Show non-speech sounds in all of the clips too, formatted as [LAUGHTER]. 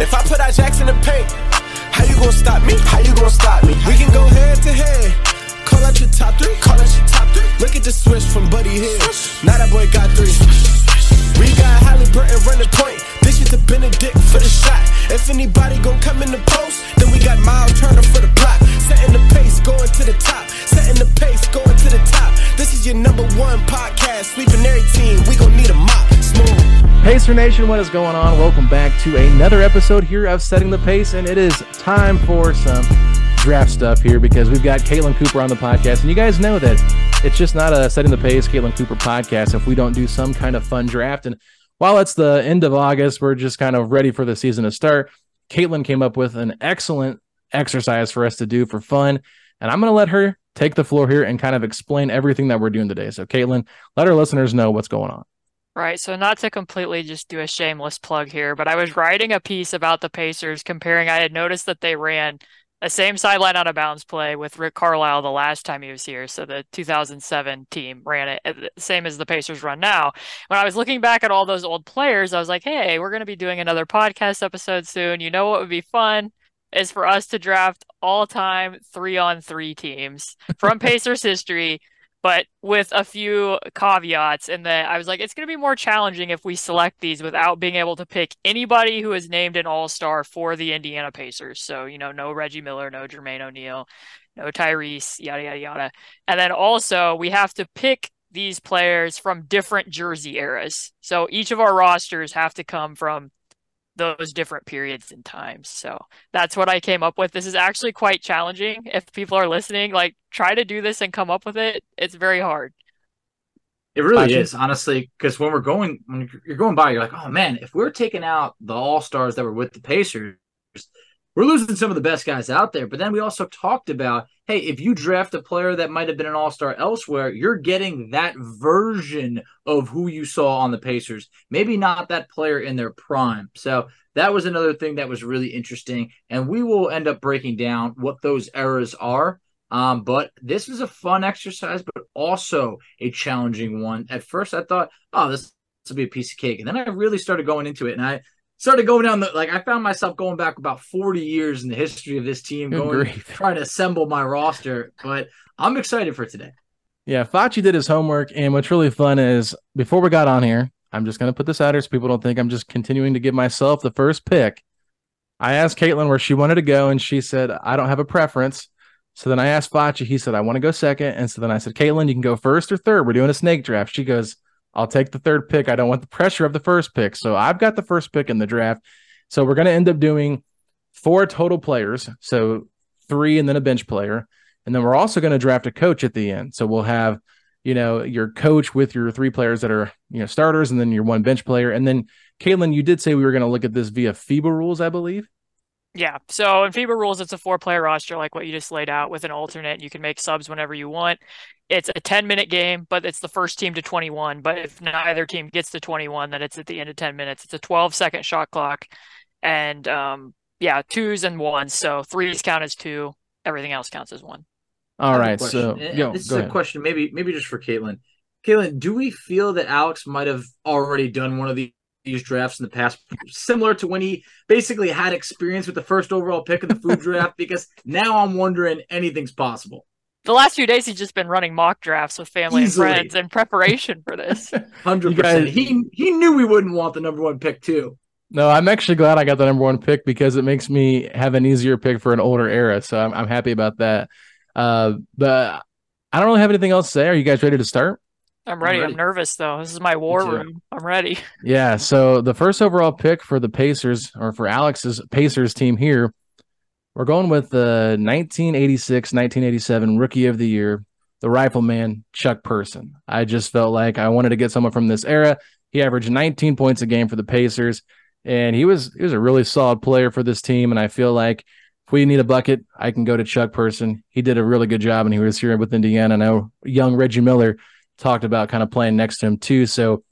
If Nation, what is going on? Welcome back to another episode here of Setting the Pace, and it is time for some draft stuff here because we've got Caitlin Cooper on the podcast, and you guys know that it's just not a Setting the Pace Caitlin Cooper podcast if we don't do some kind of fun draft. And while it's the end of August, we're just kind of ready for the season to start. Caitlin came up with an excellent exercise for us to do for fun, and I'm going to let her take the floor here and kind of explain everything that we're doing today. So, Caitlin, let our listeners know what's going on. Right. So, not to completely just do a shameless plug here, but I was writing a piece about the Pacers comparing. I had noticed that they ran a same sideline out of bounds play with Rick Carlisle the last time he was here. So, the 2007 team ran it uh, same as the Pacers run now. When I was looking back at all those old players, I was like, hey, we're going to be doing another podcast episode soon. You know what would be fun? Is for us to draft all time three on three teams from [LAUGHS] Pacers history but with a few caveats in that I was like, it's going to be more challenging if we select these without being able to pick anybody who is named an all star for the Indiana Pacers. So, you know, no Reggie Miller, no Jermaine O'Neal, no Tyrese, yada, yada, yada. And then also, we have to pick these players from different jersey eras. So each of our rosters have to come from those different periods and times. So that's what I came up with. This is actually quite challenging. If people are listening, like try to do this and come up with it. It's very hard. It really is, honestly, because when we're going, when you're going by, you're like, oh man, if we're taking out the all stars that were with the Pacers, we're losing some of the best guys out there. But then we also talked about, hey, if you draft a player that might have been an all star elsewhere, you're getting that version of who you saw on the Pacers. Maybe not that player in their prime. So that was another thing that was really interesting. And we will end up breaking down what those eras are. Um, but this was a fun exercise, but also a challenging one. At first, I thought, oh, this will be a piece of cake. And then I really started going into it. And I started going down the like I found myself going back about 40 years in the history of this team, going trying to assemble my roster. But I'm excited for today. Yeah, Facci did his homework, and what's really fun is before we got on here, I'm just gonna put this out here so people don't think I'm just continuing to give myself the first pick. I asked Caitlin where she wanted to go, and she said, I don't have a preference. So then I asked Facci, he said, I want to go second. And so then I said, Caitlin, you can go first or third. We're doing a snake draft. She goes, I'll take the third pick. I don't want the pressure of the first pick. So I've got the first pick in the draft. So we're going to end up doing four total players. So three and then a bench player. And then we're also going to draft a coach at the end. So we'll have, you know, your coach with your three players that are, you know, starters and then your one bench player. And then, Caitlin, you did say we were going to look at this via FIBA rules, I believe. Yeah. So in FIBA rules, it's a four player roster, like what you just laid out with an alternate. You can make subs whenever you want. It's a 10 minute game, but it's the first team to 21. But if neither team gets to 21, then it's at the end of 10 minutes. It's a 12 second shot clock. and um, yeah, twos and ones. So threes count as two. Everything else counts as one. All right. So yo, this is a question, maybe maybe just for Caitlin. Caitlin, do we feel that Alex might have already done one of these drafts in the past, similar to when he basically had experience with the first overall pick in the food draft? [LAUGHS] Because now I'm wondering anything's possible. The last few days, he's just been running mock drafts with family Easily. and friends in preparation for this. [LAUGHS] Hundred percent. He he knew we wouldn't want the number one pick too. No, I'm actually glad I got the number one pick because it makes me have an easier pick for an older era. So I'm, I'm happy about that. Uh, but I don't really have anything else to say. Are you guys ready to start? I'm ready. I'm, ready. I'm nervous though. This is my war room. I'm ready. [LAUGHS] Yeah. So the first overall pick for the Pacers or for Alex's Pacers team here, we're going with the 1986 1987 Rookie of the Year, the Rifleman Chuck Person. I just felt like I wanted to get someone from this era. He averaged 19 points a game for the Pacers, and he was he was a really solid player for this team. And I feel like if we need a bucket, I can go to Chuck Person. He did a really good job, and he was here with Indiana. I know young Reggie Miller talked about kind of playing next to him too. So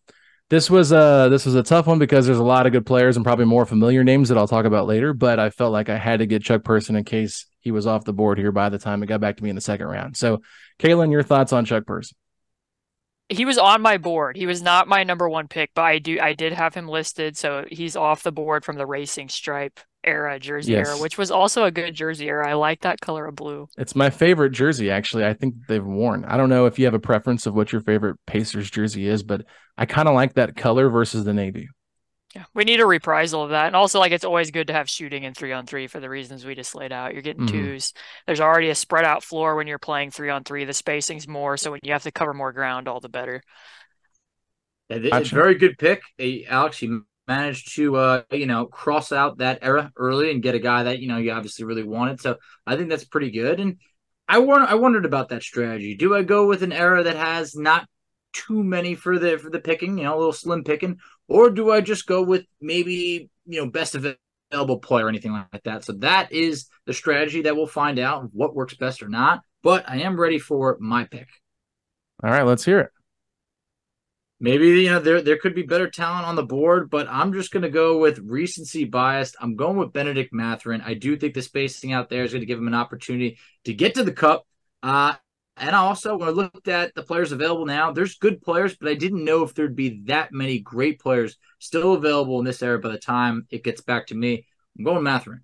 this was a this was a tough one because there's a lot of good players and probably more familiar names that I'll talk about later. But I felt like I had to get Chuck Person in case he was off the board here by the time it got back to me in the second round. So, Caitlin, your thoughts on Chuck Person? He was on my board. He was not my number one pick, but I do I did have him listed, so he's off the board from the racing stripe era jersey yes. era, which was also a good jersey era. I like that color of blue. It's my favorite jersey, actually. I think they've worn. I don't know if you have a preference of what your favorite Pacers jersey is, but I kind of like that color versus the navy. Yeah, we need a reprisal of that, and also like it's always good to have shooting in three on three for the reasons we just laid out. You're getting mm-hmm. twos. There's already a spread out floor when you're playing three on three. The spacing's more, so when you have to cover more ground, all the better. It's a very good pick, hey, Alex. You managed to uh you know cross out that era early and get a guy that you know you obviously really wanted. So I think that's pretty good. And I want I wondered about that strategy. Do I go with an era that has not too many for the for the picking, you know, a little slim picking, or do I just go with maybe you know best available play or anything like that? So that is the strategy that we'll find out what works best or not. But I am ready for my pick. All right, let's hear it maybe you know there there could be better talent on the board, but I'm just going to go with recency biased. I'm going with Benedict Mathurin. I do think the spacing out there is going to give him an opportunity to get to the cup. Uh, and I also, when I looked at the players available now, there's good players, but I didn't know if there'd be that many great players still available in this era by the time it gets back to me. I'm going Mathurin.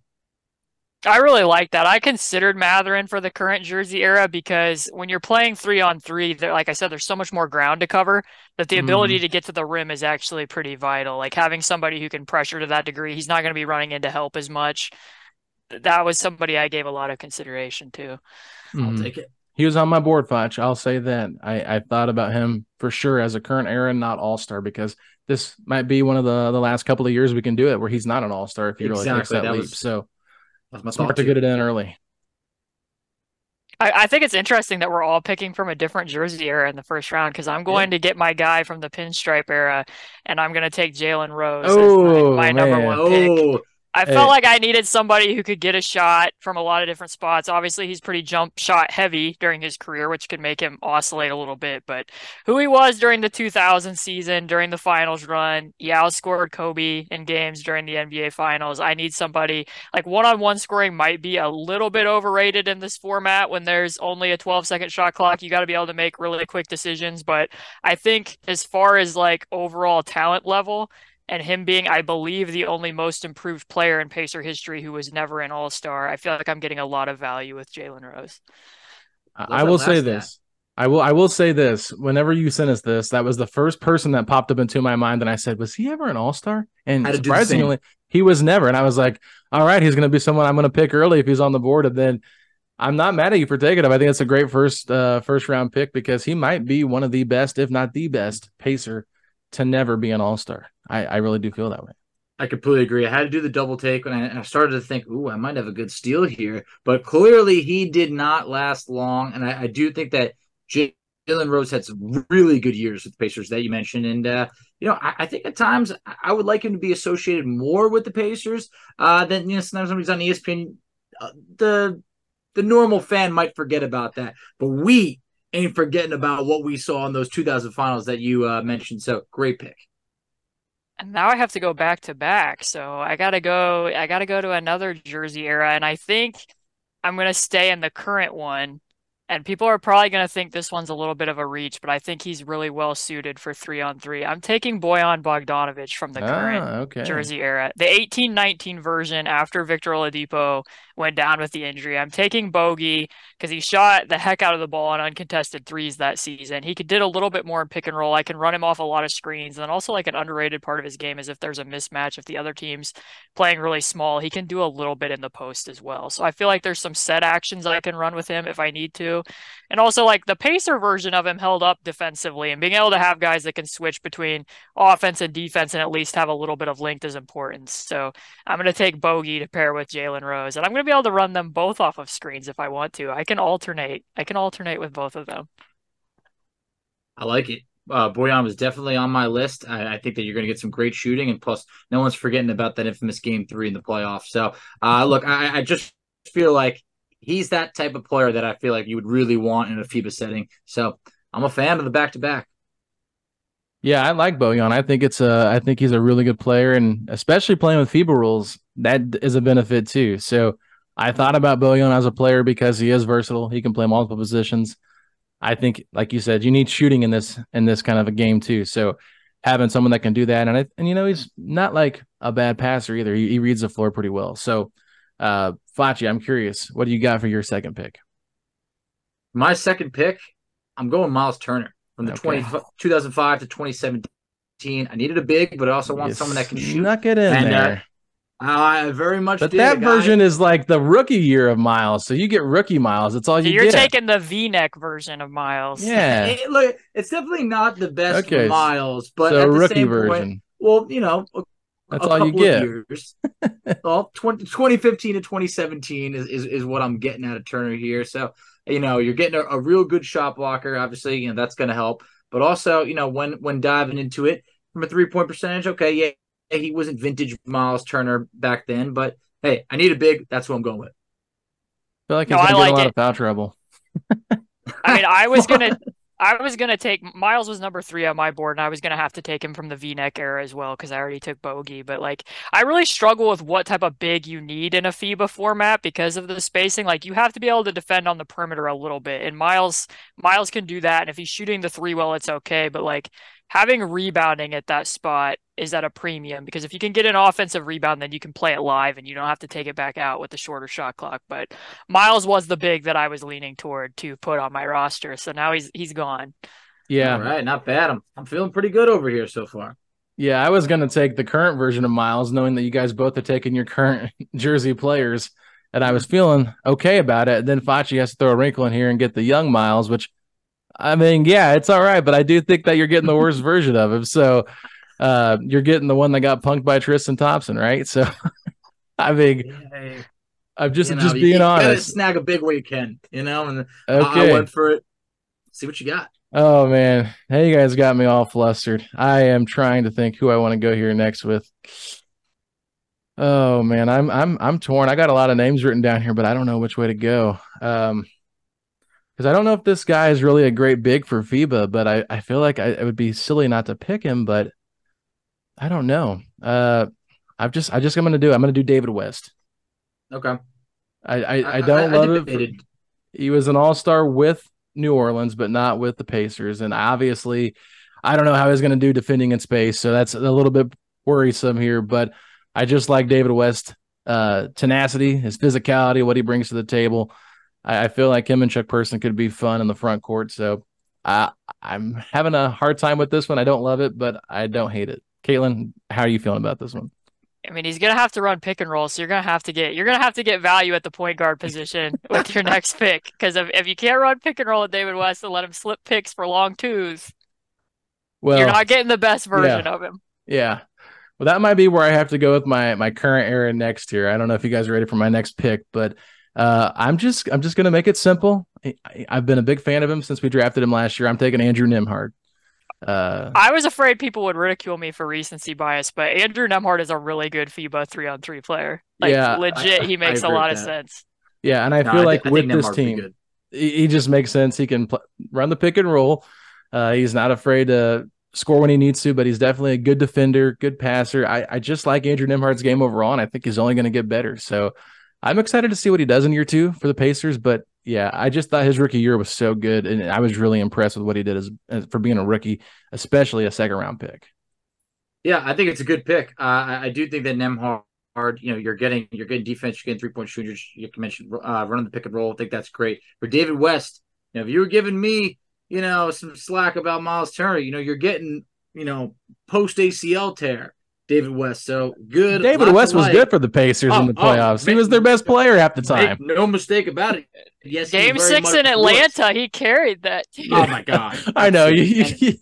I really like that. I considered Mathurin for the current Jersey era because when you're playing three on three, like I said, there's so much more ground to cover that the ability mm. to get to the rim is actually pretty vital. Like having somebody who can pressure to that degree, he's not going to be running into help as much. That was somebody I gave a lot of consideration to. Mm. I'll take it. He was on my board, Foch. I'll say that. I, I thought about him for sure as a current era, not all star, because this might be one of the the last couple of years we can do it where he's not an all star if he exactly. really takes that, that leap. Was... So that's my Smart to get it in early. I, I, think it's interesting that we're all picking from a different jersey era in the first round because I'm going yeah. to get my guy from the pinstripe era, and I'm going to take Jalen Rose oh, as my, oh, my number one pick. Oh, I felt like I needed somebody who could get a shot from a lot of different spots. Obviously, he's pretty jump shot heavy during his career, which could make him oscillate a little bit. But who he was during the 2000 season, during the finals run, he outscored Kobe in games during the NBA finals. I need somebody like one on one scoring might be a little bit overrated in this format when there's only a 12 second shot clock. You got to be able to make really quick decisions. But I think as far as like overall talent level, and him being, I believe, the only most improved player in Pacer history who was never an All Star, I feel like I'm getting a lot of value with Jalen Rose. I will say this. I will I will say this. Whenever you sent us this, that was the first person that popped up into my mind, and I said, "Was he ever an All Star?" And surprisingly, he was never. And I was like, "All right, he's going to be someone I'm going to pick early if he's on the board." And then I'm not mad at you for taking him. I think it's a great first uh, first round pick because he might be one of the best, if not the best, pacer to never be an all star. I, I really do feel that way. I completely agree. I had to do the double take when I, I, started to think, ooh, I might have a good steal here. But clearly he did not last long. And I, I do think that Jalen Rose had some really good years with the Pacers that you mentioned. And, uh, you know, I, I, think at times I would like him to be associated more with the Pacers uh, than, you know, sometimes when he's on ESPN. Uh, the the normal fan might forget about that. But we ain't forgetting about what we saw in those 2000 finals that you uh, mentioned. So great pick. And now I have to go back to back. So I gotta go I gotta go to another jersey era. And I think I'm gonna stay in the current one and people are probably going to think this one's a little bit of a reach, but I think he's really well suited for three on three. I'm taking Bojan Bogdanovich from the current ah, okay. Jersey era, the 1819 version after Victor Oladipo went down with the injury. I'm taking Bogey because he shot the heck out of the ball on uncontested threes that season. He could did a little bit more in pick and roll. I can run him off a lot of screens, and also like an underrated part of his game is if there's a mismatch, if the other team's playing really small, he can do a little bit in the post as well. So I feel like there's some set actions I can run with him if I need to. And also, like the Pacer version of him held up defensively, and being able to have guys that can switch between offense and defense and at least have a little bit of length is important. So I'm going to take Bogey to pair with Jalen Rose, and I'm going to be able to run them both off of screens if I want to. I can alternate. I can alternate with both of them. I like it. Uh, Bojan was definitely on my list. I, I think that you're going to get some great shooting, and plus, no one's forgetting about that infamous game three in the playoffs. So, uh, look, I, I just feel like he's that type of player that I feel like you would really want in a FIBA setting. So I'm a fan of the back to back. Yeah, I like Bojan. I think it's a I think he's a really good player and especially playing with FIBA rules, that is a benefit too. So I thought about Bojan as a player because he is versatile. He can play multiple positions. I think, like you said, you need shooting in this in this kind of a game too. So having someone that can do that, and I, and you know he's not like a bad passer either. He, he reads the floor pretty well. So uh, Facci, I'm curious, what do you got for your second pick? My second pick, I'm going Miles Turner from the okay. 20, 2005 to 2017. I needed a big, but I also want you someone that can shoot. Snuck it in and, uh, there. Uh, I very much but did, that version is like the rookie year of Miles, so you get rookie Miles. That's all you You're get. taking the V-neck version of Miles. Yeah, [LAUGHS] it, look, it's definitely not the best okay. Miles, but so rookie version. Point, well, you know, that's all you get. Years. well, 20, 2015 to 2017 is, is, is what I'm getting out of Turner here. So, you know, you're getting a, a real good shot blocker. Obviously, you know, that's going to help. But also, you know, when when diving into it from a three point percentage, okay, yeah, he wasn't vintage Miles Turner back then, but hey, I need a big. That's what I'm going with. I feel like he's no, gonna get a lot it. of foul trouble. I mean, I was gonna [LAUGHS] [LAUGHS] I was gonna take Miles was number three on my board, and I was gonna have to take him from the V-neck era as well because I already took Bogey. But like, I really struggle with what type of big you need in a FIBA format because of the spacing. Like, you have to be able to defend on the perimeter a little bit, and Miles Miles can do that. And if he's shooting the three well, it's okay. But like, having rebounding at that spot is at a premium because if you can get an offensive rebound, then you can play it live and you don't have to take it back out with the shorter shot clock. But Miles was the big that I was leaning toward to put on my roster. So now he's he's gone. Yeah. All right, not bad. I'm I'm feeling pretty good over here so far. Yeah, I was gonna take the current version of Miles, knowing that you guys both are taking your current [LAUGHS] jersey players, and I was feeling okay about it. Then Facci has to throw a wrinkle in here and get the young Miles, which I mean, yeah, it's all right, but I do think that you're getting the worst version of him. So uh, you're getting the one that got punked by Tristan Thompson, right? So [LAUGHS] I mean, I'm just you know, just being you, honest. snag a big where you can, you know. And okay. I went for it. See what you got. Oh man, hey, you guys got me all flustered. I am trying to think who I want to go here next with. Oh man, I'm I'm I'm torn. I got a lot of names written down here, but I don't know which way to go. Um, because I don't know if this guy is really a great big for FIBA, but I, I feel like I, it would be silly not to pick him, but I don't know. Uh, I've just I just I'm gonna do I'm gonna do David West. Okay. I I, I don't I, love it. For, he was an all star with New Orleans, but not with the Pacers, and obviously, I don't know how he's gonna do defending in space, so that's a little bit worrisome here. But I just like David West, uh, tenacity, his physicality, what he brings to the table. I, I feel like him and Chuck Person could be fun in the front court. So I, I'm having a hard time with this one. I don't love it, but I don't hate it. Caitlin, how are you feeling about this one? I mean, he's gonna have to run pick and roll, so you're gonna have to get you're gonna have to get value at the point guard position [LAUGHS] with your next pick. Because if, if you can't run pick and roll with David West and let him slip picks for long twos, well, you're not getting the best version yeah. of him. Yeah. Well, that might be where I have to go with my my current era next year. I don't know if you guys are ready for my next pick, but uh, I'm just I'm just gonna make it simple. I, have been a big fan of him since we drafted him last year. I'm taking Andrew Nembhard. Uh, I was afraid people would ridicule me for recency bias, but Andrew Nembhard is a really good FIBA three on three player. Like yeah, legit, I, he makes a lot of sense. Yeah, and I no, feel I like with this team, he, he, just makes sense. He can pl- run the pick and roll. Uh, he's not afraid to score when he needs to, but he's definitely a good defender, good passer. I, I just like Andrew Nembhard's game overall, and I think he's only going to get better. So I'm excited to see what he does in year two for the Pacers. But yeah, I just thought his rookie year was so good, and I was really impressed with what he did as, as for being a rookie, especially a second round pick. Yeah, I think it's a good pick. Uh, I, do think that Nembhard you know, you're getting you're getting defense, you're getting three point shooters. You mentioned uh, running the pick and roll. I think that's great for David West. You know, if you were giving me, you know, some slack about Miles Turner, you know, you're getting, you know, post ACL tear. David West. So good. David West was good for the Pacers oh, in the oh, oh playoffs. Oh, he was their best player half the time. no mistake about it. Yes, game six in Atlanta, was. he carried that. Team. Oh my god! [LAUGHS] I know. You, you,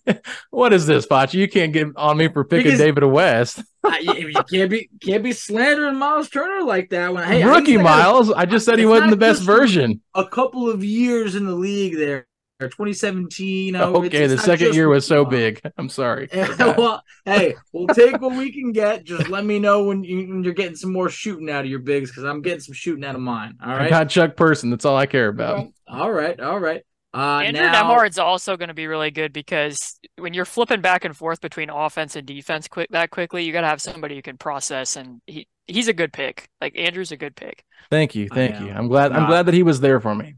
what is this, Facci? You can't get on me for picking because, David West. [LAUGHS] I, you can't be can't be slandering Miles Turner like that. When hey, rookie I Miles, I just said he wasn't the best version. A couple of years in the league there. 2017. You know, okay, it's, the second year was so big. [LAUGHS] I'm sorry. [LAUGHS] well, hey, we'll take what we can get. Just let me know when, you, are getting some more shooting out of your bigs because I'm getting some shooting out of mine. All right. I got Chuck Person. That's all I care about. All right. All right. Uh, Andrew now... Nembhard's also going to be really good because when you're flipping back and forth between offense and defense quick that quickly, you got to have somebody who can process, and he he's a good pick. Like Andrew's a good pick. Thank you, thank you. I'm glad. I'm glad that he was there for me.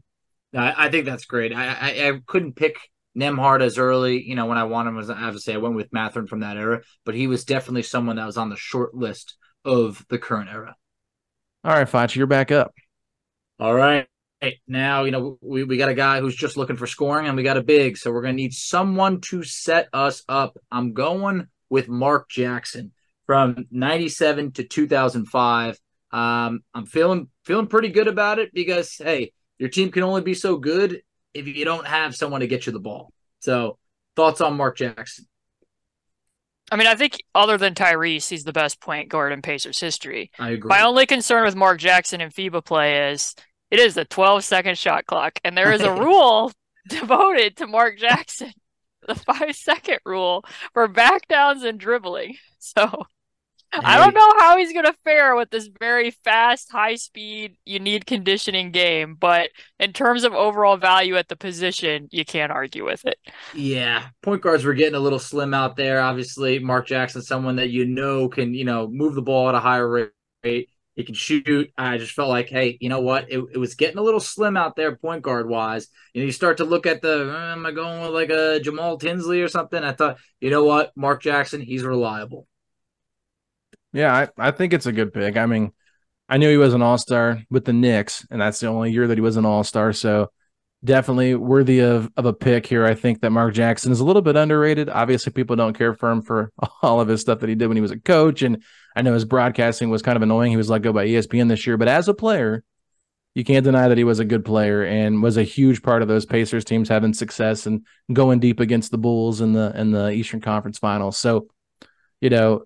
I, I think that's great. I, I, I couldn't pick Nembhard as early, you know, when I wanted him was I have to say I went with Mathurin from that era, but he was definitely someone that was on the short list of the current era. All right, Facci, you're back up. All right. Now, you know, we, we got a guy who's just looking for scoring and we got a big, so we're gonna need someone to set us up. I'm going with Mark Jackson from 97 to 2005. Um, I'm feeling feeling pretty good about it because hey, your team can only be so good if you don't have someone to get you the ball. So, thoughts on Mark Jackson? I mean, I think other than Tyrese, he's the best point guard in Pacers history. I agree. My only concern with Mark Jackson in FIBA play is it is a 12 second shot clock, and there is a [LAUGHS] rule [LAUGHS] devoted to Mark Jackson, [LAUGHS] the five second rule for backdowns and dribbling. So I don't know how he's going to fare with this very fast, high speed, you need conditioning game, but in terms of overall value at the position, you can't argue with it. Yeah. Point guards were getting a little slim out there. Obviously, Mark Jackson, someone that you know can, you know, move the ball at a higher rate. He can shoot. I just felt like, hey, you know what? It, it was getting a little slim out there, point guard wise. You know, you start to look at the, uh, am I going with like a Jamal Tinsley or something? I thought, you know what? Mark Jackson, he's reliable. Yeah, I, I think it's a good pick. I mean, I knew he was an all star with the Knicks, and that's the only year that he was an all star. So definitely worthy of, of a pick here. I think that Mark Jackson is a little bit underrated. Obviously, people don't care for him for [LAUGHS] all of his stuff that he did when he was a coach. And I know his broadcasting was kind of annoying. He was let go by ESPN this year, but as a player, you can't deny that he was a good player and was a huge part of those Pacers teams having success and going deep against the Bulls in the in the Eastern Conference Finals. So, you know,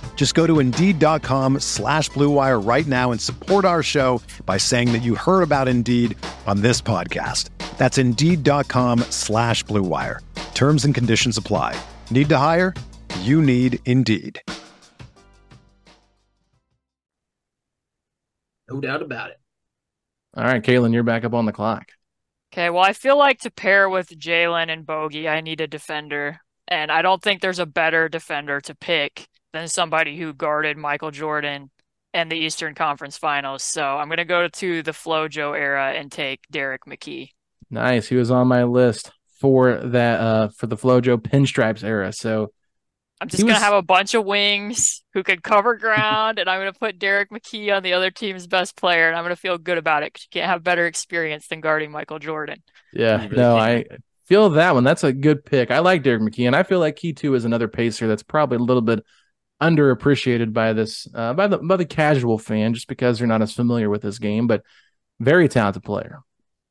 Just go to Indeed.com slash BlueWire right now and support our show by saying that you heard about Indeed on this podcast. That's Indeed.com slash BlueWire. Terms and conditions apply. Need to hire? You need Indeed. No doubt about it. All right, Caitlin, you're back up on the clock. Okay, well, I feel like to pair with Jalen and Bogey, I need a defender. And I don't think there's a better defender to pick than somebody who guarded Michael Jordan and the Eastern Conference Finals. So I'm going to go to the FloJo era and take Derrick McKey. Nice. He was on my list for that uh for the FloJo Pinstripes era. So I'm just going to have a bunch of wings who can cover ground, and I'm going to put Derrick McKey on the other team's best player, and I'm going to feel good about it because you can't have better experience than guarding Michael Jordan. Yeah, really no, I feel that one. That's a good pick. I like Derrick McKey, and I feel like he too is another pacer that's probably a little bit underappreciated by this uh, by the by the casual fan just because they're not as familiar with this game, but very talented player.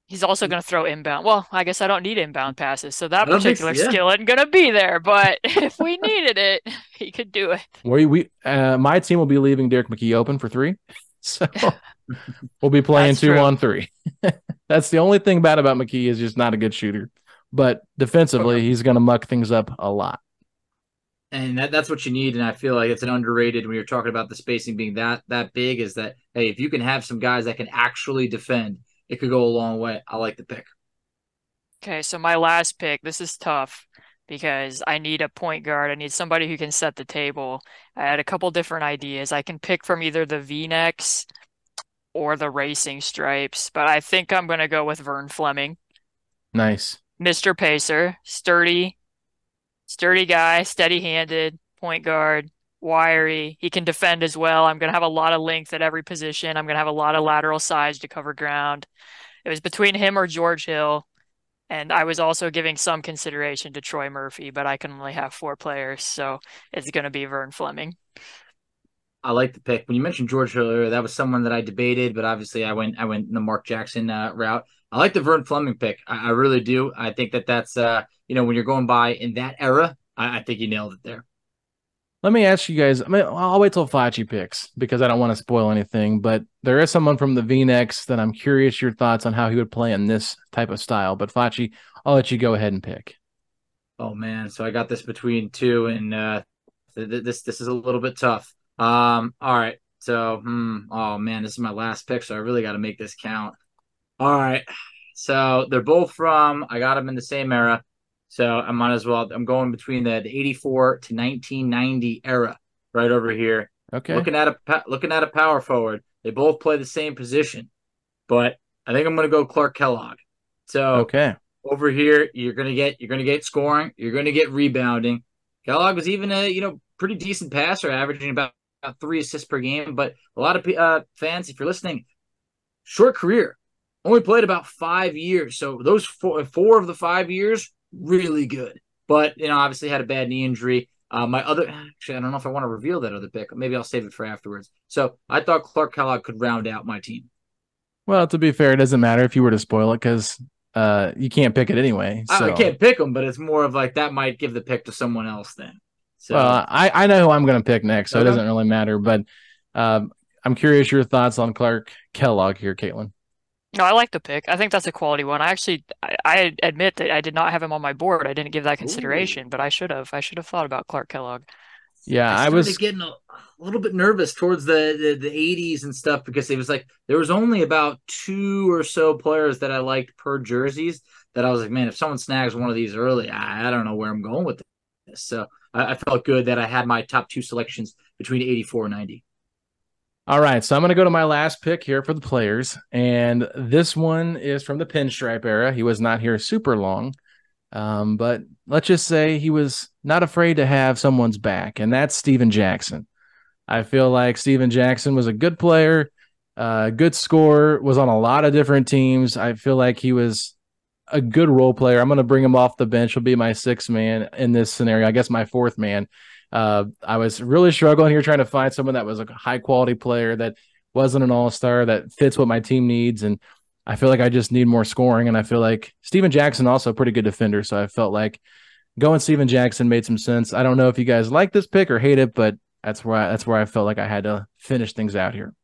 He's also going to throw inbound. Well, I guess I don't need inbound passes, so that particular think, yeah. skill isn't going to be there. But [LAUGHS] if we needed it, [LAUGHS] he could do it. We we uh, my team will be leaving Derrick McKey open for three, [LAUGHS] so we'll be playing two true. on three. That's the only thing bad about McKey is just not a good shooter, but defensively okay. he's going to muck things up a lot. And that, that's what you need, and I feel like it's an underrated when you're talking about the spacing being that that big. Is that hey, if you can have some guys that can actually defend it could go a long way. I like the pick. Okay, so my last pick, this is tough because I need a point guard. I need somebody who can set the table. I had a couple different ideas. I can pick from either the V-necks or the racing stripes, but I think I'm going to go with Vern Fleming. Nice. Mr. Pacer, sturdy, sturdy guy, steady-handed, point guard, wiry. He can defend as well. I'm going to have a lot of length at every position. I'm going to have a lot of lateral size to cover ground. It was between him or George Hill. And I was also giving some consideration to Troy Murphy, but I can only have four players. So it's going to be Vern Fleming. I like the pick. When you mentioned George Hill, that was someone that I debated, but obviously I went I went the Mark Jackson uh, route. I like the Vern Fleming pick. I, I, really do. I think that that's uh, you know when you're going by in that era, I, I think you nailed it there. Let me ask you guys. I mean, I'll wait till Facci picks because I don't want to spoil anything. But there is someone from the V-necks that I'm curious your thoughts on how he would play in this type of style. But Facci, I'll let you go ahead and pick. Oh man, so I got this between two, and uh, th- this this is a little bit tough. Um, all right, so hmm, oh man, this is my last pick, so I really got to make this count. All right, so they're both from. I got them in the same era. So I might as well. I'm going between the, the 84 to 1990 era, right over here. Okay. Looking at a looking at a power forward. They both play the same position, but I think I'm going to go Clark Kellogg. So okay. Over here, you're going to get you're going to get scoring. You're going to get rebounding. Kellogg was even a you know pretty decent passer, averaging about, about three assists per game. But a lot of uh, fans, if you're listening, short career, only played about five years. So those four, four of the five years really good. But you know, obviously had a bad knee injury. Uh, my other actually, I don't know if I want to reveal that other pick. Maybe I'll save it for afterwards. So I thought Clark Kellogg could round out my team. Well, to be fair, it doesn't matter if you were to spoil it because uh, you can't pick it anyway. So. I, I, can't pick them, but it's more of like that might give the pick to someone else then. So well, I I know who I'm going to pick next, so okay. it doesn't really matter. But um, I'm curious your thoughts on Clark Kellogg here, Caitlin. No, I like the pick. I think that's a quality one. I actually, I, I, admit that I did not have him on my board. I didn't give that consideration, Ooh. but I should have. I should have thought about Clark Kellogg. Yeah, I, I was getting a, a, little bit nervous towards the, the, the 80s and stuff because it was like there was only about two or so players that I liked per jerseys that I was like, man, if someone snags one of these early, I, I don't know where I'm going with this. So I, I felt good that I had my top two selections between 84 and 90. All right, so I'm going to go to my last pick here for the players, and this one is from the pinstripe era. He was not here super long, um, but let's just say he was not afraid to have someone's back, and that's Stephen Jackson. I feel like Stephen Jackson was a good player, uh, good scorer, was on a lot of different teams. I feel like he was a good role player. I'm going to bring him off the bench. He'll be my sixth man in this scenario. I guess my fourth man. Uh, I was really struggling here trying to find someone that was a high quality player that wasn't an all star that fits what my team needs. And I feel like I just need more scoring. And I feel like Stephen Jackson also a pretty good defender. So I felt like going Stephen Jackson made some sense. I don't know if you guys like this pick or hate it, but that's where I, that's where I felt like I had to finish things out here.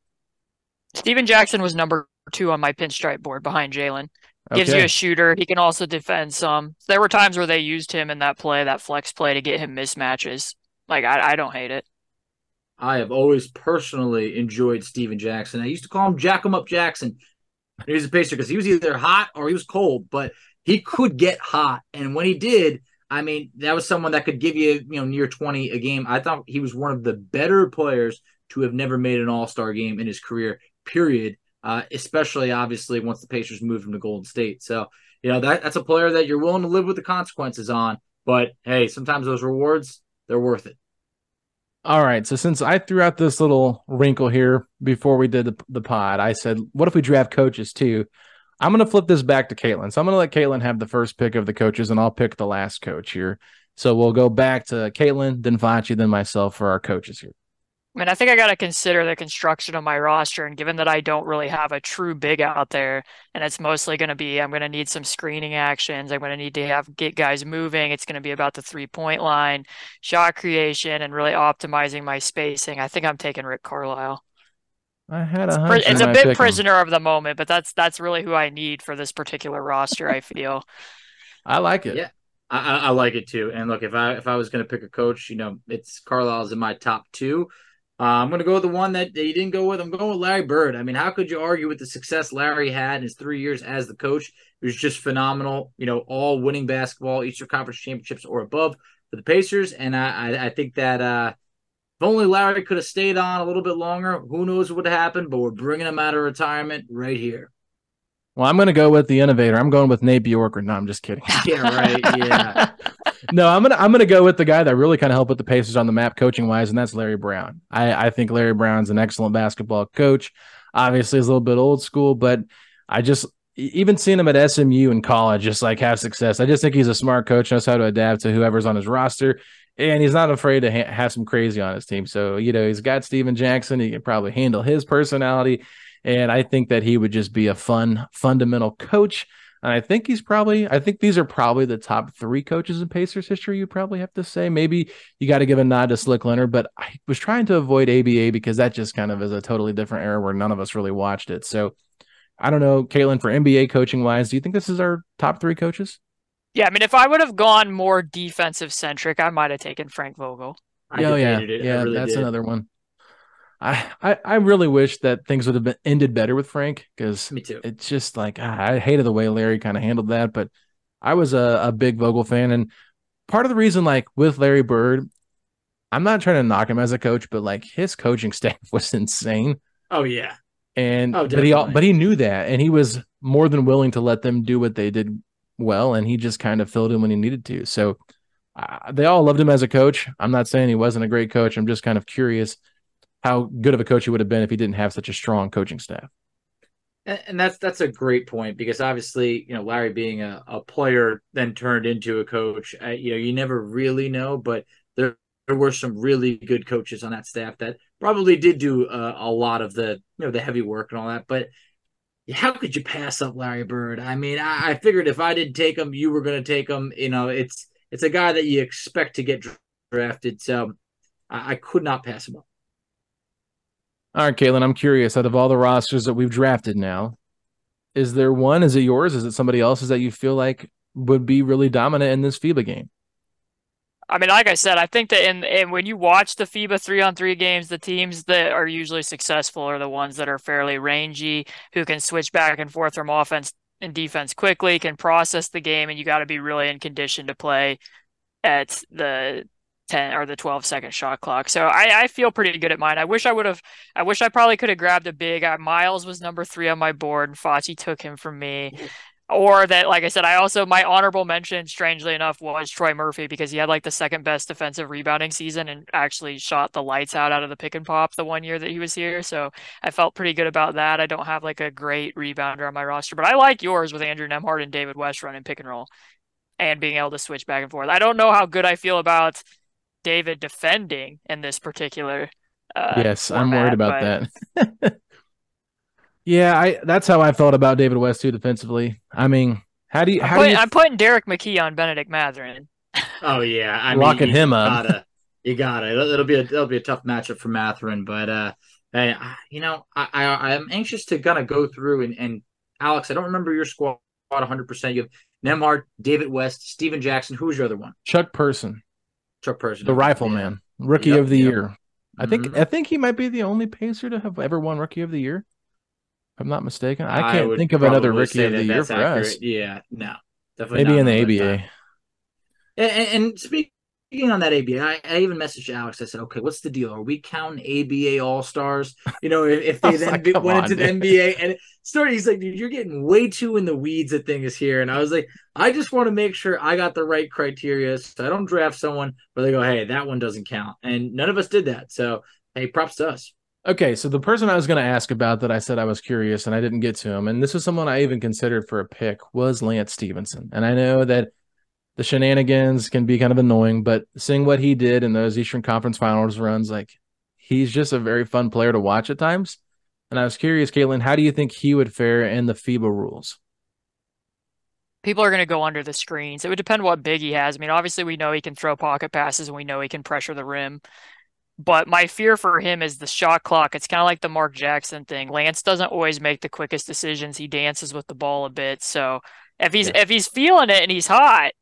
Stephen Jackson was number two on my pinstripe board behind Jalen. Gives okay. you a shooter. He can also defend some. There were times where they used him in that play, that flex play, to get him mismatches. Like I, I don't hate it. I have always personally enjoyed Stephen Jackson. I used to call him Jack him up Jackson. He was a pacer because he was either hot or he was cold, but he could get hot. And when he did, I mean, that was someone that could give you, you know, near 20 a game. I thought he was one of the better players to have never made an all-star game in his career, period. Uh, especially obviously once the Pacers moved him to Golden State. So, you know, that that's a player that you're willing to live with the consequences on. But hey, sometimes those rewards they're worth it. All right. So since I threw out this little wrinkle here before we did the, the pod, I said, what if we draft coaches too? I'm going to flip this back to Caitlin. So I'm going to let Caitlin have the first pick of the coaches, and I'll pick the last coach here. So we'll go back to Caitlin, then Facci, then myself for our coaches here. I mean, I think I got to consider the construction of my roster. And given that I don't really have a true big out there, and it's mostly going to be, I'm going to need some screening actions. I'm going to need to have get guys moving. It's going to be about the three point line, shot creation, and really optimizing my spacing. I think I'm taking Rick Carlisle. I had a it's, it's a bit prisoner him. of the moment, but that's that's really who I need for this particular roster. I feel. [LAUGHS] I like it. Yeah, I, I like it too. And look, if I if I was going to pick a coach, you know, it's Carlisle's in my top two. Uh, I'm going to go with the one that he didn't go with. I'm going with Larry Bird. I mean, how could you argue with the success Larry had in his three years as the coach? It was just phenomenal. You know, all winning basketball, Eastern Conference championships or above for the Pacers. And I, I, I think that uh, if only Larry could have stayed on a little bit longer, who knows what would have happened? But we're bringing him out of retirement right here. Well, I'm going to go with the innovator. I'm going with Nate Bjorkgren. No, I'm just kidding. [LAUGHS] yeah, right. Yeah. [LAUGHS] no, I'm gonna I'm gonna go with the guy that really kind of helped with the Pacers on the map coaching wise, and that's Larry Brown. I I think Larry Brown's an excellent basketball coach. Obviously, he's a little bit old school, but I just even seeing him at SMU in college, just like have success. I just think he's a smart coach, knows how to adapt to whoever's on his roster, and he's not afraid to ha- have some crazy on his team. So you know, he's got Stephen Jackson. He can probably handle his personality and I think that he would just be a fun, fundamental coach. And I think he's probably, I think these are probably the top three coaches in Pacers history. You probably have to say. Maybe you got to give a nod to Slick Leonard, but I was trying to avoid ABA because that just kind of is a totally different era where none of us really watched it. So I don't know, Caitlin, for NBA coaching wise, do you think this is our top three coaches? Yeah, I mean, if I would have gone more defensive centric, I might have taken Frank Vogel. oh yeah, yeah, really that's did. another one. I, I, I really wish that things would have been ended better with Frank because me too. It's just like ah, I hated the way Larry kind of handled that, but I was a, a big Vogel fan, and part of the reason, like with Larry Bird, I'm not trying to knock him as a coach, but like his coaching [LAUGHS] staff was insane. Oh yeah, and oh, but he but he knew that, and he was more than willing to let them do what they did well, and he just kind of filled in when he needed to. So uh, they all loved him as a coach. I'm not saying he wasn't a great coach. I'm just kind of curious how good of a coach he would have been if he didn't have such a strong coaching staff. And, and that's that's a great point because obviously, you know, Larry being a, a player then turned into a coach, uh, you know, you never really know, but there there were some really good coaches on that staff that probably did do uh, a lot of the you know the heavy work and all that. But how could you pass up Larry Bird? I mean, I, I figured if I didn't take him, you were going to take him. You know, it's it's a guy that you expect to get drafted, so I, I could not pass him up. All right, Caitlin, I'm curious. Out of all the rosters that we've drafted now, is there one? Is it yours? Is it somebody else's that you feel like would be really dominant in this FIBA game? I mean, like I said, I think that in, in when you watch the FIBA three on three games, the teams that are usually successful are the ones that are fairly rangy, who can switch back and forth from offense and defense quickly, can process the game, and you got to be really in condition to play at the 10 or the 12 second shot clock. So I, I feel pretty good at mine. I wish I would have, I wish I probably could have grabbed a big. Uh, Miles was number three on my board and Facci took him from me. Or that, like I said, I also, my honorable mention, strangely enough, was Troy Murphy because he had like the second best defensive rebounding season and actually shot the lights out out of the pick and pop the one year that he was here. So I felt pretty good about that. I don't have like a great rebounder on my roster, but I like yours with Andrew Nembhard and David West running pick and roll and being able to switch back and forth. I don't know how good I feel about David defending in this particular. Uh, yes, format, I'm worried about but... that. [LAUGHS] yeah, I that's how I felt about David West too defensively. I mean, how do you? How I'm, putting, do you... I'm putting Derrick McKey on Benedict Mathurin. Oh yeah, I locking mean, him up. Gotta, you got it. It'll, it'll be a it'll be a tough matchup for Mathurin, but uh, hey, you know, I, I I'm anxious to kind of go through and and Alex, I don't remember your squad 100. percent You have Nembhard, David West, Stephen Jackson. Who's your other one? Chuck Person. Chuck Person, the Rifleman, Rookie yep, of the yep. Year. I think mm-hmm. I think he might be the only Pacer to have ever won Rookie of the Year. If I'm not mistaken. I can't I think of another Rookie of the Year for accurate. us. Yeah, no, definitely maybe in the ABA. And, and, speaking on that ABA, I, I, even messaged Alex. I said, "Okay, what's the deal? Are we counting ABA All Stars? You know, if, if [LAUGHS] they then like, went on, into dude. the NBA and started, he's like, dude, you're getting way too in the weeds of things here." And I was like, I just want to make sure I got the right criteria, so I don't draft someone where they go, "Hey, that one doesn't count," and none of us did that. So, hey, props to us. Okay, so the person I was going to ask about that I said I was curious and I didn't get to him, and this was someone I even considered for a pick was Lance Stephenson, and I know that the shenanigans can be kind of annoying, but seeing what he did in those Eastern Conference Finals runs, like he's just a very fun player to watch at times. And I was curious, Caitlin, how do you think he would fare in the FIBA rules? People are going to go under the screens. It would depend what big he has. I mean, obviously, we know he can throw pocket passes and we know he can pressure the rim. But my fear for him is the shot clock. It's kind of like the Mark Jackson thing. Lance doesn't always make the quickest decisions. He dances with the ball a bit. So if he's yeah. if he's feeling it and he's hot,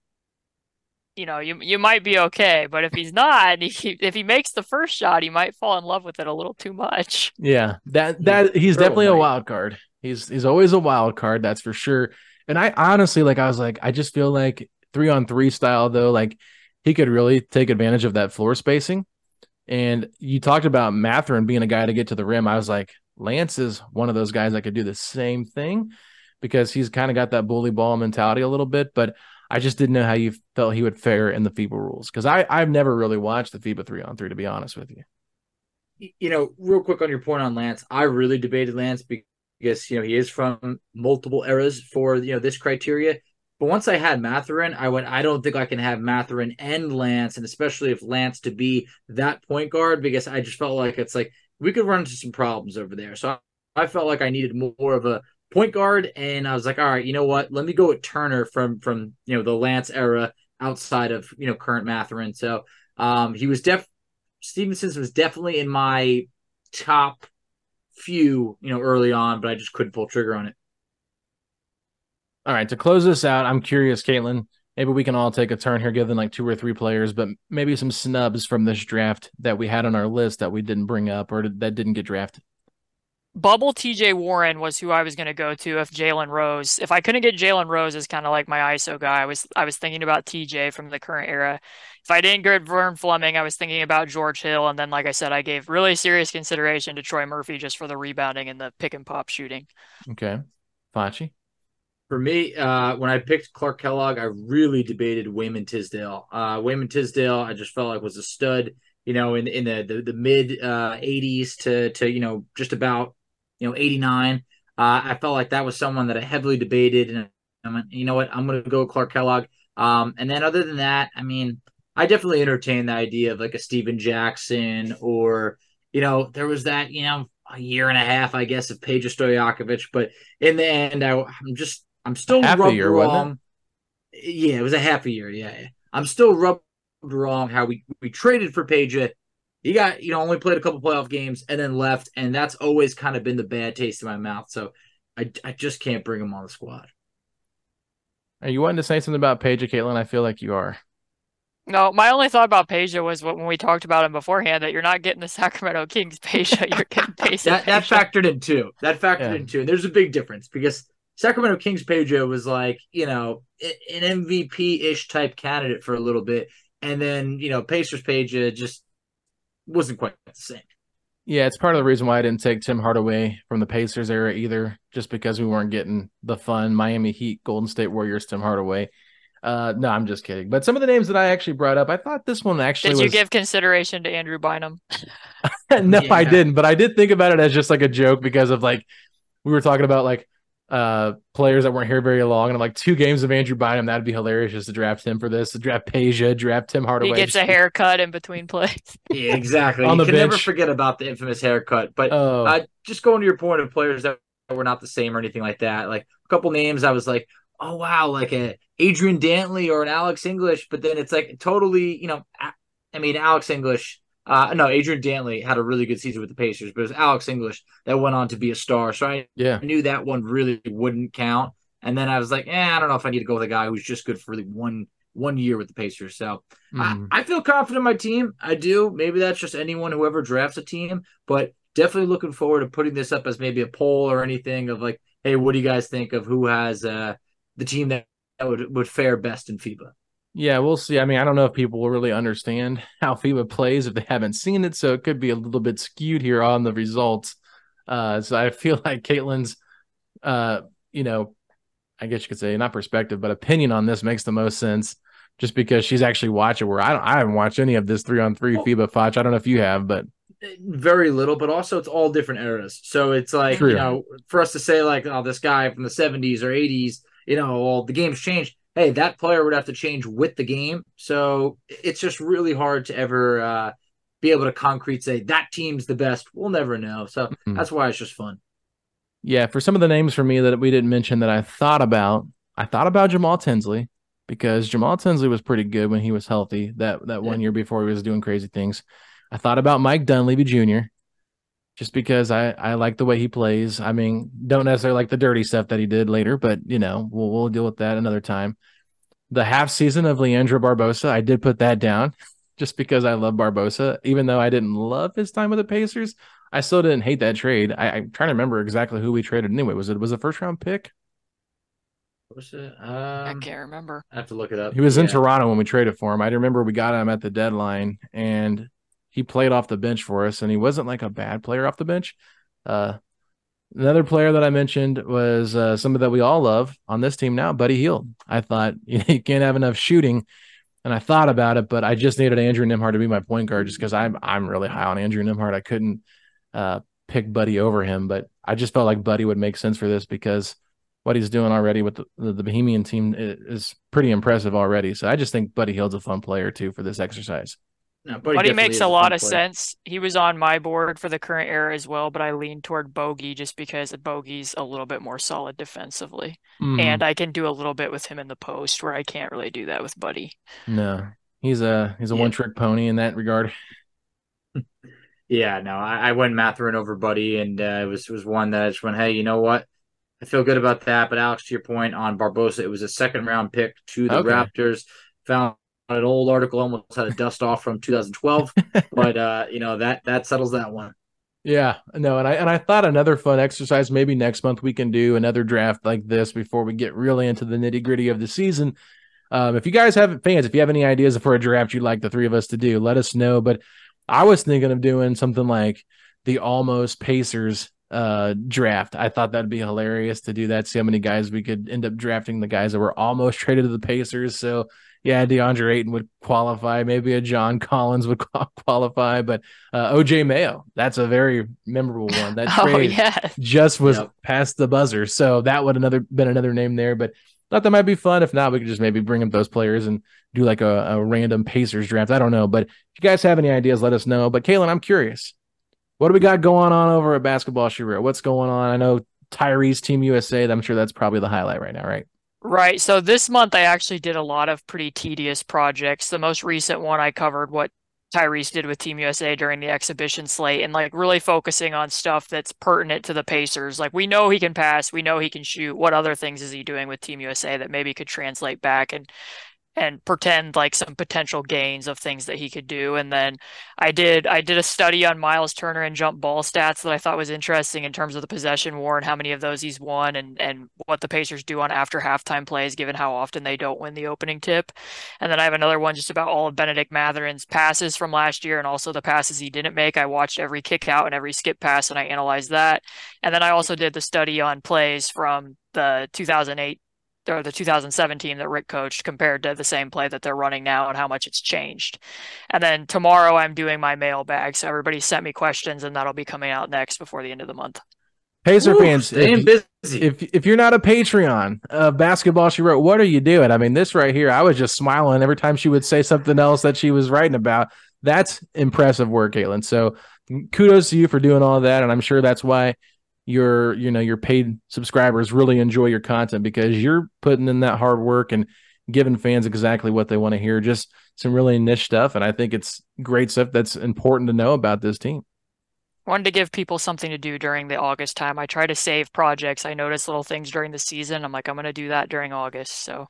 you know, you you might be okay. But if he's not, he, if he makes the first shot, he might fall in love with it a little too much. [LAUGHS] Yeah, that that he's definitely a wild card. He's he's always a wild card, that's for sure. And I honestly like I was like I just feel like three on three style though, like he could really take advantage of that floor spacing. And you talked about Mathurin being a guy to get to the rim. I was like, Lance is one of those guys that could do the same thing because he's kind of got that bully ball mentality a little bit. But I just didn't know how you felt he would fare in the FIBA rules because I I've never really watched the FIBA three on three to be honest with you. You know, real quick on your point on Lance, I really debated Lance because you know he is from multiple eras for you know this criteria. But once I had Mathurin, I went, I don't think I can have Mathurin and Lance, and especially if Lance to be that point guard, because I just felt like it's like we could run into some problems over there. So I felt like I needed more of a point guard, and I was like, all right, you know what? Let me go with Turner from from you know the Lance era outside of you know current Mathurin. So um, he was def Stephenson's was definitely in my top few you know early on, but I just couldn't pull trigger on it. All right, to close this out, I'm curious, Caitlin. Maybe we can all take a turn here, given like two or three players, but maybe some snubs from this draft that we had on our list that we didn't bring up or that didn't get drafted. Bubble TJ Warren was who I was going to go to if Jalen Rose. If I couldn't get Jalen Rose as kind of like my ISO guy, I was I was thinking about TJ from the current era. If I didn't get Vern Fleming, I was thinking about George Hill, and then like I said, I gave really serious consideration to Troy Murphy just for the rebounding and the pick and pop shooting. Okay, Facci. For me, uh, when I picked Clark Kellogg, I really debated Wayman Tisdale. Uh, Wayman Tisdale, I just felt like was a stud. You know, in in the the, the mid uh, 80s to to you know just about you know, 89. Uh, I felt like that was someone that I heavily debated, and I went, you know what, I'm going to go Clark Kellogg. Um, and then other than that, I mean, I definitely entertain the idea of like a Stephen Jackson or, you know, there was that, you know, a year and a half, I guess, of Peja Stojakovic. But in the end, I, am just, I'm still half rubbed year, wrong. It? Yeah, it was a half a year. Yeah. I'm still rubbed wrong how we, we traded for Peja he got you know only played a couple playoff games and then left, and that's always kind of been the bad taste in my mouth. So I I just can't bring him on the squad. Are you wanting to say something about Peja, Caitlin? I feel like you are. No, my only thought about Peja was when we talked about him beforehand that you're not getting the [LAUGHS] Sacramento Kings Peja, you're getting [LAUGHS] Peja. that, that factored in too. That factored yeah. in too. And there's a big difference because Sacramento Kings Peja was like, you know, an MVP ish type candidate for a little bit. And then, you know, Pacers Peja just wasn't quite the same. Yeah, it's part of the reason why I didn't take Tim Hardaway from the Pacers era either, just because we weren't getting the fun Miami Heat, Golden State Warriors, Tim Hardaway. Uh, no, I'm just kidding. But some of the names that I actually brought up, I thought this one actually. Did was... you give consideration to Andrew Bynum? [LAUGHS] [LAUGHS] no, yeah. I didn't. But I did think about it as just like a joke because of like we were talking about like uh players that weren't here very long. And I'm like, two games of Andrew Bynum, that'd be hilarious just to draft him for this. To draft Peja, draft Tim Hardaway. He gets a haircut in between plays. [LAUGHS] yeah, exactly. [LAUGHS] On you the can bench. never forget about the infamous haircut. But oh. uh, just going to your point of players that were not the same or anything like that. Like a couple names, I was like, oh wow, like a Adrian Dantley or an Alex English. But then it's like totally, you know, I mean, Alex English uh, no, Adrian Dantley had a really good season with the Pacers, but it was Alex English that went on to be a star. So I yeah. knew that one really wouldn't count. And then I was like, eh, I don't know if I need to go with a guy who's just good for the one one year with the Pacers. So mm. I, mm-hmm. I feel confident in my team. I do. Maybe that's just anyone who ever drafts a team, but definitely looking forward to putting this up as maybe a poll or anything of like, hey, what do you guys think of who has uh, the team that, that would would fare best in FIBA? Yeah, we'll see. I mean, I don't know if people will really understand [LAUGHS] how FIBA plays if they haven't seen it, so it could be a little bit skewed here on the results. Uh, so I [LAUGHS] feel like Caitlin's, uh, you know, I guess you could say not perspective, but opinion on this makes the most sense, just because she's actually watching. Where I don't, I haven't watched any of this three on three FIBA Foch. I don't know if you have, but very little, but also it's all different eras. So it's like True. you know, for us to say like, oh, this guy from the '70s or '80s, you know, well, the game's changed hey, that player would have to change with the game. So it's just really hard to ever uh, be able to concrete say that team's the best. We'll never know. So mm-hmm. that's why it's just fun. Yeah, for some of the names for me that we didn't mention that I thought about, I thought about Jamal Tinsley because Jamal Tinsley was pretty good when he was healthy that that yeah. one year before he was doing crazy things. I thought about Mike Dunleavy Jr just because I, I like the way he plays. I mean, don't necessarily like the dirty stuff that he did later, but you know, we'll we'll deal with that another time. The half season of Leandro Barbosa, I did put that down just because I love Barbosa, even though I didn't love his time with the Pacers. I still didn't hate that trade. I, am trying to remember exactly who we traded anyway. Was it was a first round pick? Was it? Um, I can't remember. I have to look it up. He was yeah. in Toronto when we traded for him. I remember we got him at the deadline, and he played off the bench for us, and he wasn't like a bad player off the bench. Uh, another player that I mentioned was uh, somebody that we all love on this team now, Buddy Hield. I thought [LAUGHS] you, know, you can't have enough shooting, and I thought about it, but I just needed Andrew Nembhard to be my point guard just because I'm I'm really high on Andrew Nembhard. I couldn't uh, pick Buddy over him, but I just felt like Buddy would make sense for this because what he's doing already with the, the, the Bahamian team is pretty impressive already. So I just think Buddy Hield's a fun player too for this exercise. No, but he makes a lot of player. sense. He was on my board for the current era as well, but I lean toward Bogey just because Bogey's a little bit more solid defensively, mm. and I can do a little bit with him in the post where I can't really do that with Buddy. No, he's a he's a yeah. one trick pony in that regard. [LAUGHS] yeah, no, I, I went Mathurin over Buddy, and uh, it was it was one that I just went, hey, you know what? I feel good about that. But Alex, to your point on Barbosa, it was a second round pick to the okay. Raptors. Found an old article almost had a dust off from 2012 [LAUGHS] but uh you know that that settles that one yeah no and i and i thought another fun exercise maybe next month we can do another draft like this before we get really into the nitty gritty of the season um if you guys have fans if you have any ideas for a draft you'd like the three of us to do let us know but i was thinking of doing something like the almost pacers uh draft. I thought that'd be hilarious to do that. See how many guys we could end up drafting the guys that were almost [LAUGHS] traded to the Pacers. So yeah, DeAndre Ayton would qualify. Maybe a John [LAUGHS] Collins would qualify, but uh, OJ Mayo, that's a very memorable one. That [LAUGHS] oh, trade yeah. just was yep. past the buzzer. So that would another been another name there, but thought that might be fun. If not, we could just maybe bring up those players and do like a, a random Pacers draft. I don't know, but if you guys have any ideas, let us know. But Caitlin, I'm curious. What do we got going on over at Basketball She What's going on? I know Tyrese Team USA. I'm sure that's probably the highlight right now, right? Right. So this month I actually did a lot of pretty tedious projects. The most recent one I covered what Tyrese did with Team USA during the exhibition slate and like really focusing on stuff that's pertinent to the Pacers. Like we know he can pass, we know he can shoot. What other things is he doing with Team USA that maybe could translate back and and pretend like some potential gains of things that he could do. And then I did I did a study on Miles Turner and jump ball stats that I thought was interesting in terms of the possession war and how many of those he's won and and what the Pacers do on after halftime plays given how often they don't win the opening tip. And then I have another one just about all of benedict Mathurin's passes from last year and also the passes he didn't make. I watched every kick out and every skip pass and I analyzed that. And then I also did the study on plays from the 2008 or the 2017 that Rick coached compared to the same play that they're running now and how much it's changed. And then tomorrow I'm doing my mailbag. So everybody sent me questions and that'll be coming out next before the end of the month. Pacer fans, if, if, if you're not a Patreon of basketball, she wrote, what are you doing? I mean, this right here, I was just smiling every time she would say something else that she was writing about. That's impressive work, Caitlin. So kudos to you for doing all that. And I'm sure that's why your you know your paid subscribers really enjoy your content because you're putting in that hard work and giving fans exactly what they want to hear just some really niche stuff. And i think it's great stuff that's important to know about this team wanted to give people something to do during the August time. I try to save projects. I notice little things during the season. I'm like, I'm going to do that during August. So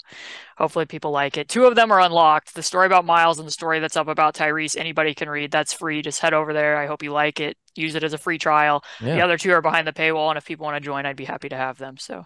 hopefully people like it. Two of them are unlocked. The story about Miles and the story that's up about Tyrese, anybody can read. That's free. Just head over there. I hope you like it. Use it as a free trial. Yeah. The other two are behind the paywall. And if people want to join, I'd be happy to have them. So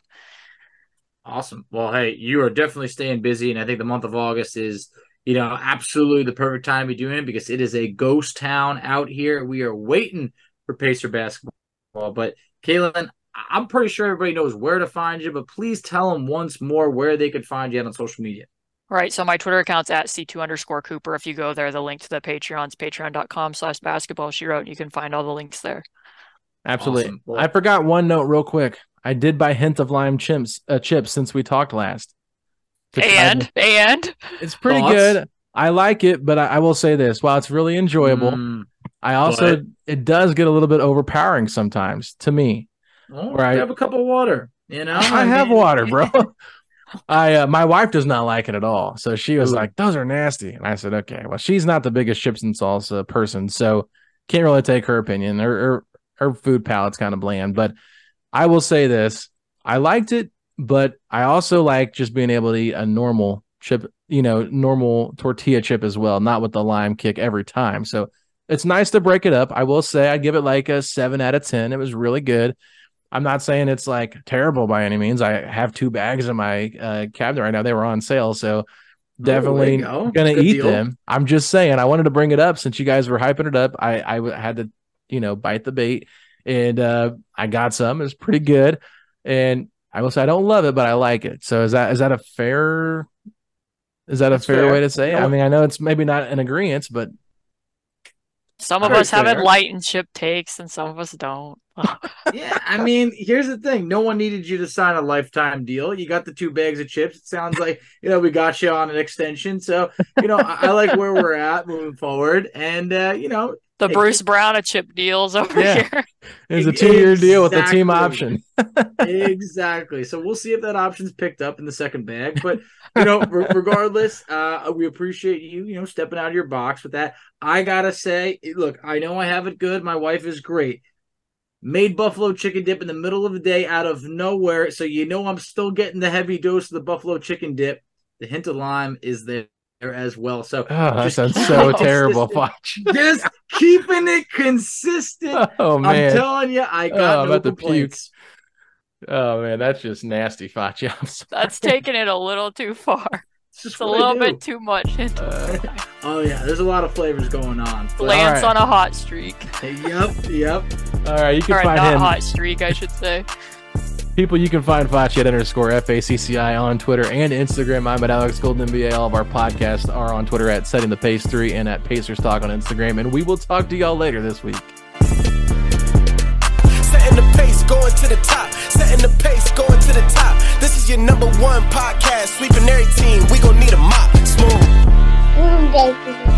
Awesome. Well, hey, you are definitely staying busy, and I think the month of August is, you know, absolutely the perfect time to be doing it because it is a ghost town out here. We are waiting for Pacer basketball. But Caitlin, I'm pretty sure everybody knows where to find you, but please tell them once more where they could find you on social media. Right. So my Twitter account's at C2 underscore Cooper. If you go there, the link to the Patreon's patreon.com slash basketball she wrote. You can find all the links there. Absolutely. Awesome. Well, I forgot one note real quick. I did buy hint of lime chips uh, chips since we talked last. And and it's pretty Thoughts? good. I like it, but I, I, will say this: while it's really enjoyable, mm, I also but... it does get a little bit overpowering sometimes to me. Oh, I have a cup of water. You know, [LAUGHS] I, I have water, bro. [LAUGHS] I uh, my wife does not like it at all, so she was Ooh. like, "Those are nasty," and I said, "Okay." Well, she's not the biggest chips and salsa person, so can't really take her opinion. Her her, her food palate's kind of bland, but I will say this: I liked it, but I also like just being able to eat a normal chip, you know, normal tortilla chip as well, not with the lime kick every time. So it's nice to break it up. I will say I give it like a seven out of ten. It was really good. I'm not saying it's like terrible by any means. I have two bags in my uh, cabinet right now. They were on sale, so definitely go. gonna eat deal. them. I'm just saying I wanted to bring it up since you guys were hyping it up. I I had to you know bite the bait, and uh, I got some. It's pretty good, and I will say I don't love it, but I like it. So is that is that a fair? Is that That's a fair, fair, way to say? It? I mean, I know it's maybe not an agreement, but some of us have enlightened chip takes, and some of us don't. [LAUGHS] yeah, I mean, here's the thing: no one needed you to sign a lifetime deal. You got the two bags of chips. It sounds like you know we got you on an extension. So you know, I, I like where we're at moving forward, and uh, you know, the Bruce Brown of chip deals over yeah. here. [LAUGHS] It's a two-year exactly. deal with a team option. [LAUGHS] exactly. So we'll see if that option's picked up in the second bag. But you know, [LAUGHS] regardless, uh, we appreciate you, you know, stepping out of your box with that. I gotta say, look, I know I have it good. My wife is great. Made buffalo chicken dip in the middle of the day out of nowhere, so you know I'm still getting the heavy dose of the buffalo chicken dip. The hint of lime is there as well. So oh, that sounds so terrible. Watch. [LAUGHS] Just keeping it consistent. Oh man, I'm telling you, I got oh, no complaints. Oh man, that's just nasty, Facci. [LAUGHS] That's taking it a little too far. It's just a little bit too much. [LAUGHS] Uh, oh yeah, there's a lot of flavors going on. Lance right. on a hot streak. yep, yep. All right, you can or find not him. hot streak, I should say. People, you can find Facci at underscore FACCI on Twitter and Instagram. I'm at Alex Golden NBA. All of our podcasts are on Twitter at Setting the Pace 3 and at Pacers Talk on Instagram. And we will talk to y'all later this week. Setting the pace, going to the top. Setting the pace, going to the top. This is your number one podcast. Sweeping every team. We gonna need a mop. Smooth.